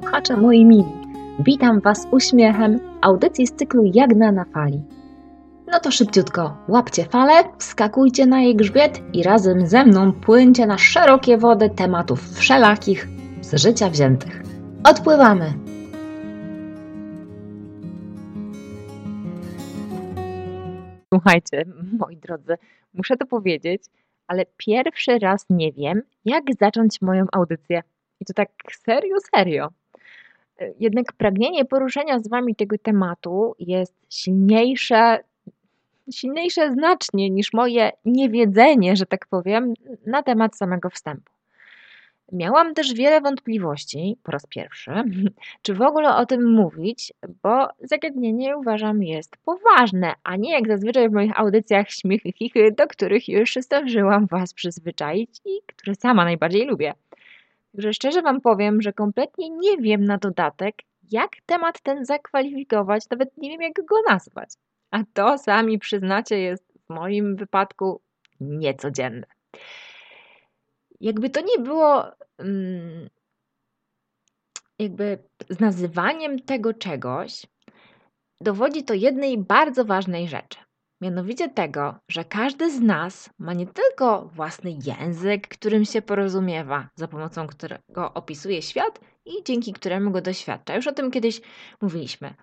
słuchacze moi mili. Witam Was uśmiechem audycji z cyklu Jagna na fali. No to szybciutko, łapcie falę, wskakujcie na jej grzbiet i razem ze mną płyńcie na szerokie wody tematów wszelakich z życia wziętych. Odpływamy! Słuchajcie, moi drodzy, muszę to powiedzieć, ale pierwszy raz nie wiem, jak zacząć moją audycję. I to tak serio, serio. Jednak pragnienie poruszenia z Wami tego tematu jest silniejsze, silniejsze znacznie niż moje niewiedzenie, że tak powiem, na temat samego wstępu. Miałam też wiele wątpliwości, po raz pierwszy, czy w ogóle o tym mówić, bo zagadnienie uważam jest poważne, a nie jak zazwyczaj w moich audycjach śmiechy chichy, do których już zdążyłam Was przyzwyczaić i które sama najbardziej lubię. Także szczerze Wam powiem, że kompletnie nie wiem na dodatek, jak temat ten zakwalifikować, nawet nie wiem, jak go nazwać. A to sami przyznacie jest w moim wypadku niecodzienne. Jakby to nie było mm, jakby z nazywaniem tego czegoś, dowodzi to jednej bardzo ważnej rzeczy. Mianowicie tego, że każdy z nas ma nie tylko własny język, którym się porozumiewa, za pomocą którego opisuje świat i dzięki któremu go doświadcza. Już o tym kiedyś mówiliśmy.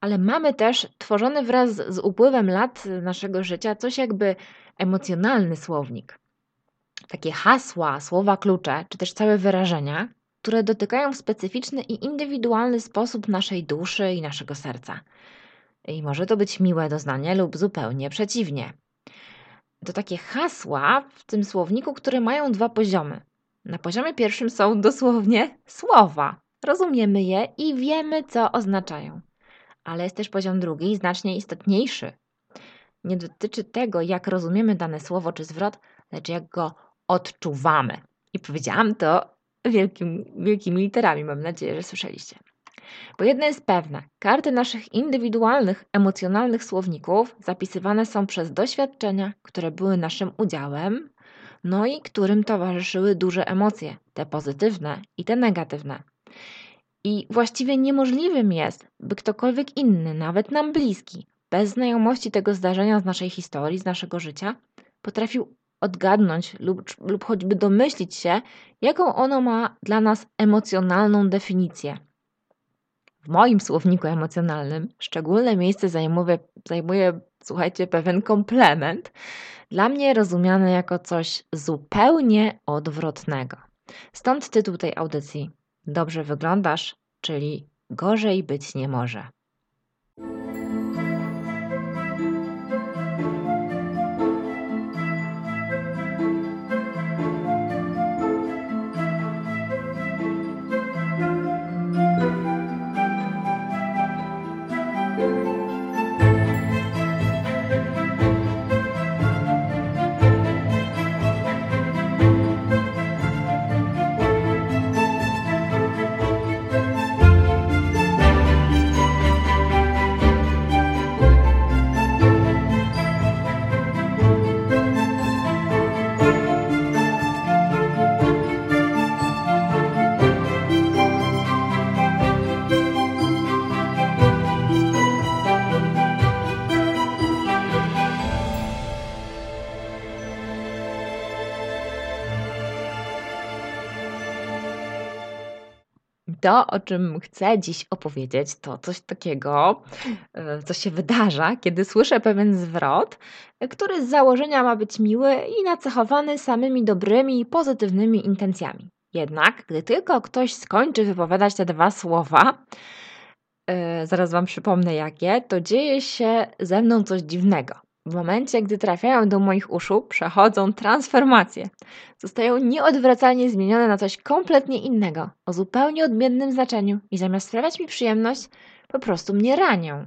Ale mamy też tworzony wraz z upływem lat naszego życia coś jakby emocjonalny słownik. Takie hasła, słowa klucze, czy też całe wyrażenia, które dotykają w specyficzny i indywidualny sposób naszej duszy i naszego serca. I może to być miłe doznanie lub zupełnie przeciwnie. To takie hasła w tym słowniku, które mają dwa poziomy. Na poziomie pierwszym są dosłownie słowa. Rozumiemy je i wiemy, co oznaczają. Ale jest też poziom drugi, znacznie istotniejszy. Nie dotyczy tego, jak rozumiemy dane słowo czy zwrot, lecz jak go odczuwamy. I powiedziałam to wielkim, wielkimi literami, mam nadzieję, że słyszeliście. Bo jedno jest pewne: karty naszych indywidualnych, emocjonalnych słowników zapisywane są przez doświadczenia, które były naszym udziałem, no i którym towarzyszyły duże emocje, te pozytywne i te negatywne. I właściwie niemożliwym jest, by ktokolwiek inny, nawet nam bliski, bez znajomości tego zdarzenia z naszej historii, z naszego życia, potrafił odgadnąć lub, lub choćby domyślić się, jaką ono ma dla nas emocjonalną definicję. W moim słowniku emocjonalnym szczególne miejsce zajmuje, zajmuje, słuchajcie, pewien komplement, dla mnie rozumiany jako coś zupełnie odwrotnego. Stąd tytuł tej audycji: Dobrze wyglądasz, czyli gorzej być nie może. To, o czym chcę dziś opowiedzieć, to coś takiego, e, co się wydarza, kiedy słyszę pewien zwrot, który z założenia ma być miły i nacechowany samymi dobrymi i pozytywnymi intencjami. Jednak, gdy tylko ktoś skończy wypowiadać te dwa słowa, yy, zaraz Wam przypomnę jakie, to dzieje się ze mną coś dziwnego. W momencie, gdy trafiają do moich uszu, przechodzą transformacje. Zostają nieodwracalnie zmienione na coś kompletnie innego, o zupełnie odmiennym znaczeniu i zamiast sprawiać mi przyjemność, po prostu mnie ranią.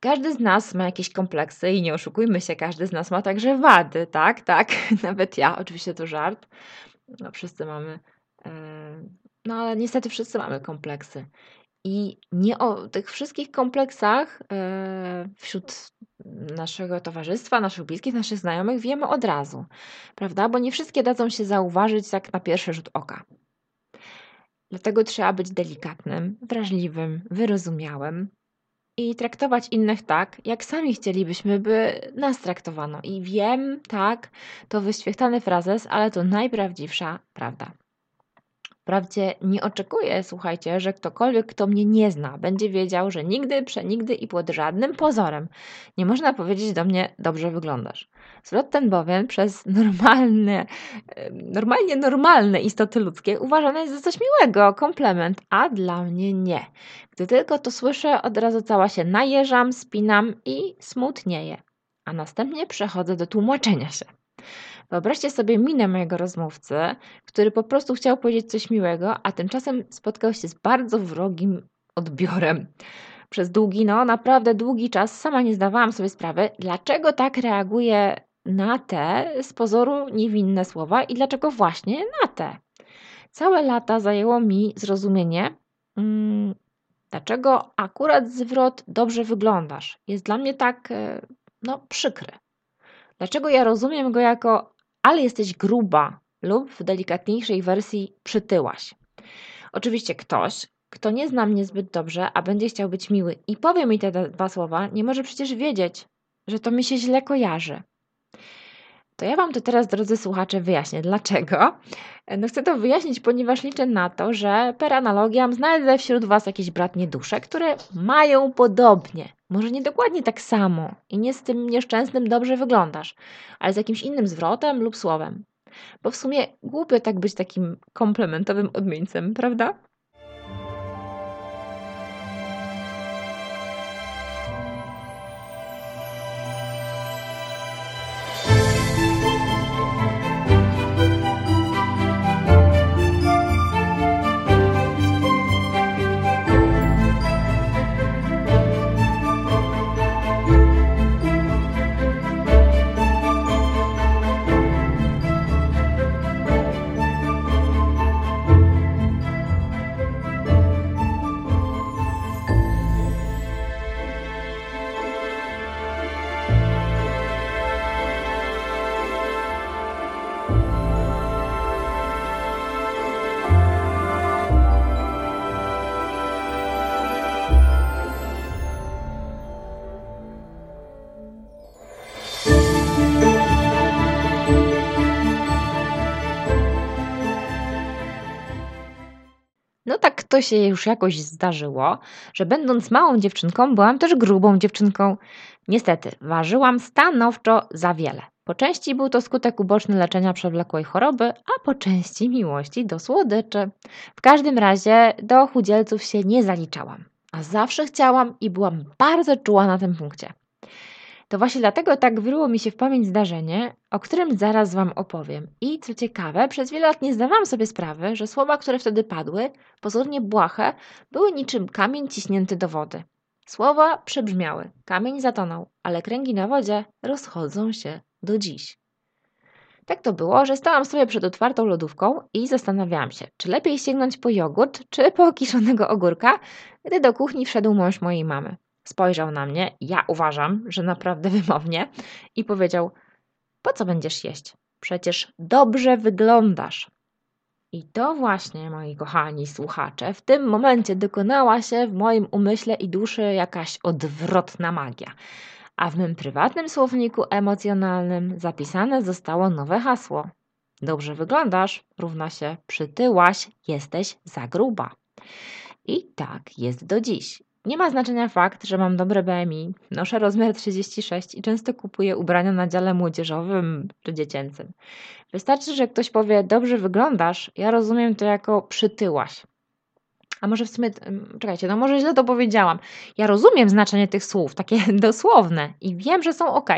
Każdy z nas ma jakieś kompleksy i nie oszukujmy się, każdy z nas ma także wady, tak? Tak, nawet ja, oczywiście to żart. No, wszyscy mamy, yy, no ale niestety wszyscy mamy kompleksy. I nie o tych wszystkich kompleksach yy, wśród naszego towarzystwa, naszych bliskich, naszych znajomych wiemy od razu, prawda? Bo nie wszystkie dadzą się zauważyć tak na pierwszy rzut oka. Dlatego trzeba być delikatnym, wrażliwym, wyrozumiałym i traktować innych tak, jak sami chcielibyśmy, by nas traktowano. I wiem, tak, to wyświetlany frazes, ale to najprawdziwsza prawda. Wprawdzie nie oczekuję, słuchajcie, że ktokolwiek, kto mnie nie zna, będzie wiedział, że nigdy, przenigdy i pod żadnym pozorem nie można powiedzieć do mnie dobrze wyglądasz. Zwrot ten bowiem przez normalne, normalnie normalne istoty ludzkie uważany jest za coś miłego, komplement, a dla mnie nie. Gdy tylko to słyszę, od razu cała się najeżam, spinam i smutnieję, a następnie przechodzę do tłumaczenia się. Wyobraźcie sobie minę mojego rozmówcy, który po prostu chciał powiedzieć coś miłego, a tymczasem spotkał się z bardzo wrogim odbiorem. Przez długi, no naprawdę długi czas sama nie zdawałam sobie sprawy, dlaczego tak reaguje na te z pozoru niewinne słowa i dlaczego właśnie na te. Całe lata zajęło mi zrozumienie, hmm, dlaczego akurat zwrot dobrze wyglądasz jest dla mnie tak e, no, przykry. Dlaczego ja rozumiem go jako ale jesteś gruba lub w delikatniejszej wersji przytyłaś. Oczywiście ktoś, kto nie zna mnie zbyt dobrze, a będzie chciał być miły i powie mi te dwa słowa, nie może przecież wiedzieć, że to mi się źle kojarzy. To ja Wam to teraz, drodzy słuchacze, wyjaśnię. Dlaczego? No chcę to wyjaśnić, ponieważ liczę na to, że per analogiam znajdę wśród Was jakieś bratnie dusze, które mają podobnie. Może nie dokładnie tak samo i nie z tym nieszczęsnym dobrze wyglądasz, ale z jakimś innym zwrotem lub słowem. Bo w sumie głupio tak być takim komplementowym odmieńcem, prawda? To się już jakoś zdarzyło, że będąc małą dziewczynką, byłam też grubą dziewczynką. Niestety, ważyłam stanowczo za wiele. Po części był to skutek uboczny leczenia przewlekłej choroby, a po części miłości do słodyczy. W każdym razie do chudzielców się nie zaliczałam, a zawsze chciałam i byłam bardzo czuła na tym punkcie. To właśnie dlatego tak wyryło mi się w pamięć zdarzenie, o którym zaraz Wam opowiem. I co ciekawe, przez wiele lat nie zdawałam sobie sprawy, że słowa, które wtedy padły, pozornie błahe, były niczym kamień ciśnięty do wody. Słowa przebrzmiały, kamień zatonął, ale kręgi na wodzie rozchodzą się do dziś. Tak to było, że stałam sobie przed otwartą lodówką i zastanawiałam się, czy lepiej sięgnąć po jogurt, czy po kiszonego ogórka, gdy do kuchni wszedł mąż mojej mamy. Spojrzał na mnie, ja uważam, że naprawdę wymownie, i powiedział: Po co będziesz jeść? Przecież dobrze wyglądasz. I to właśnie, moi kochani słuchacze, w tym momencie dokonała się w moim umyśle i duszy jakaś odwrotna magia. A w mym prywatnym słowniku emocjonalnym zapisane zostało nowe hasło. Dobrze wyglądasz równa się przytyłaś, jesteś za gruba. I tak jest do dziś. Nie ma znaczenia fakt, że mam dobre BMI, noszę rozmiar 36 i często kupuję ubrania na dziale młodzieżowym czy dziecięcym. Wystarczy, że ktoś powie, dobrze wyglądasz, ja rozumiem to jako przytyłaś. A może w sumie, czekajcie, no może źle to powiedziałam. Ja rozumiem znaczenie tych słów, takie dosłowne i wiem, że są ok,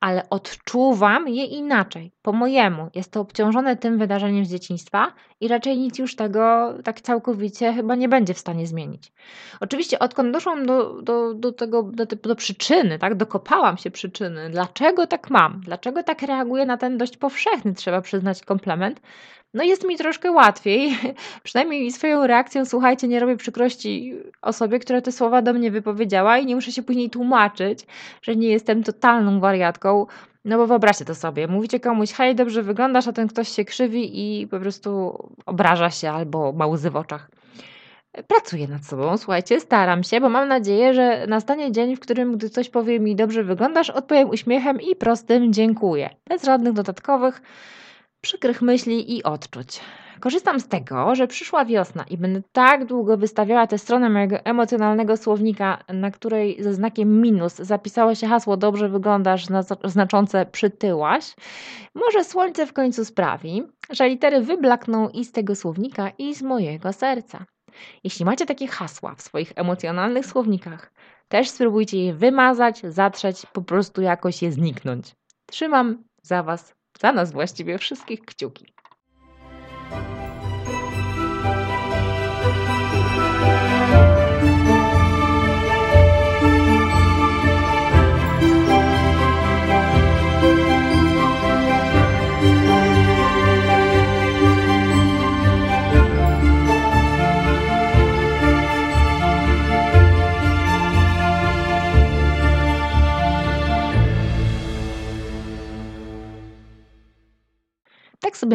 ale odczuwam je inaczej, po mojemu. Jest to obciążone tym wydarzeniem z dzieciństwa i raczej nic już tego tak całkowicie chyba nie będzie w stanie zmienić. Oczywiście, odkąd doszłam do, do, do tego, do, do przyczyny, tak, dokopałam się przyczyny, dlaczego tak mam, dlaczego tak reaguję na ten dość powszechny, trzeba przyznać, komplement, no jest mi troszkę łatwiej, przynajmniej swoją reakcją, słuchajcie, nie robię przykrości osobie, która te słowa do mnie wypowiedziała i nie muszę się później tłumaczyć, że nie jestem totalną wariatką, No bo wyobraźcie to sobie, mówicie komuś, hej, dobrze wyglądasz, a ten ktoś się krzywi i po prostu obraża się albo ma łzy w oczach. Pracuję nad sobą, słuchajcie, staram się, bo mam nadzieję, że nastanie dzień, w którym gdy ktoś powie mi dobrze wyglądasz, odpowiem uśmiechem i prostym dziękuję. Bez żadnych dodatkowych, przykrych myśli i odczuć. Korzystam z tego, że przyszła wiosna i będę tak długo wystawiała tę stronę mojego emocjonalnego słownika, na której ze znakiem minus zapisało się hasło dobrze wyglądasz, znaczące przytyłaś. Może słońce w końcu sprawi, że litery wyblakną i z tego słownika, i z mojego serca. Jeśli macie takie hasła w swoich emocjonalnych słownikach, też spróbujcie je wymazać, zatrzeć, po prostu jakoś je zniknąć. Trzymam za Was, za nas właściwie wszystkich kciuki.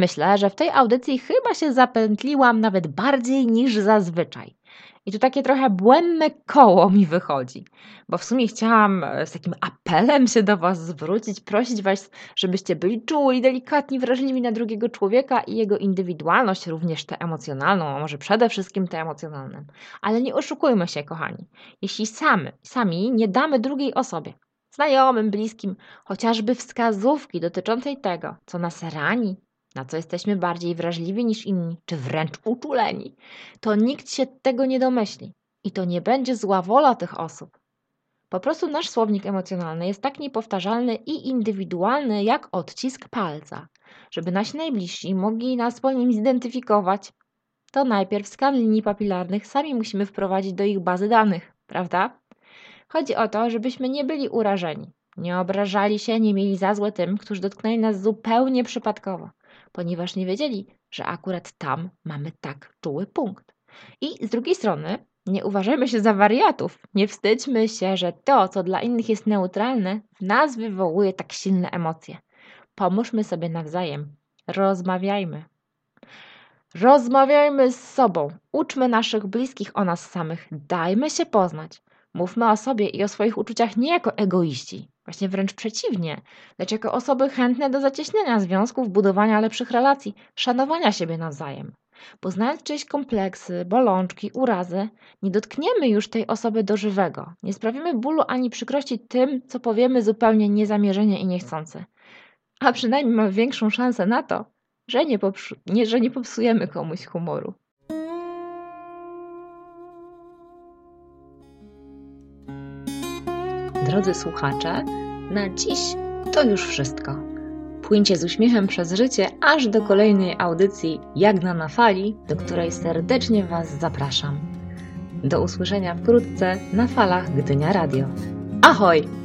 Myślę, że w tej audycji chyba się zapętliłam nawet bardziej niż zazwyczaj. I tu takie trochę błędne koło mi wychodzi, bo w sumie chciałam e, z takim apelem się do Was zwrócić, prosić Was, żebyście byli czuli, delikatni, wrażliwi na drugiego człowieka i jego indywidualność, również tę emocjonalną, a może przede wszystkim tę emocjonalną. Ale nie oszukujmy się, kochani. Jeśli sami, sami nie damy drugiej osobie, znajomym, bliskim, chociażby wskazówki dotyczącej tego, co nas rani, na co jesteśmy bardziej wrażliwi niż inni, czy wręcz uczuleni, to nikt się tego nie domyśli i to nie będzie zła wola tych osób. Po prostu nasz słownik emocjonalny jest tak niepowtarzalny i indywidualny jak odcisk palca. Żeby nasi najbliżsi mogli nas po nim zidentyfikować, to najpierw skan linii papilarnych sami musimy wprowadzić do ich bazy danych, prawda? Chodzi o to, żebyśmy nie byli urażeni, nie obrażali się, nie mieli za złe tym, którzy dotknęli nas zupełnie przypadkowo ponieważ nie wiedzieli, że akurat tam mamy tak czuły punkt. I z drugiej strony, nie uważajmy się za wariatów. Nie wstydźmy się, że to, co dla innych jest neutralne, w nas wywołuje tak silne emocje. Pomóżmy sobie nawzajem. Rozmawiajmy. Rozmawiajmy z sobą. Uczmy naszych bliskich o nas samych. Dajmy się poznać. Mówmy o sobie i o swoich uczuciach nie jako egoiści, właśnie wręcz przeciwnie, lecz jako osoby chętne do zacieśniania związków, budowania lepszych relacji, szanowania siebie nawzajem. Poznając czyjeś kompleksy, bolączki, urazy, nie dotkniemy już tej osoby do żywego. Nie sprawimy bólu ani przykrości tym, co powiemy zupełnie niezamierzenie i niechcący. A przynajmniej mamy większą szansę na to, że nie, nie, że nie popsujemy komuś humoru. Drodzy słuchacze, na dziś to już wszystko. Płyńcie z uśmiechem przez życie aż do kolejnej audycji Jagna na fali, do której serdecznie Was zapraszam. Do usłyszenia wkrótce na falach Gdynia Radio. Ahoj!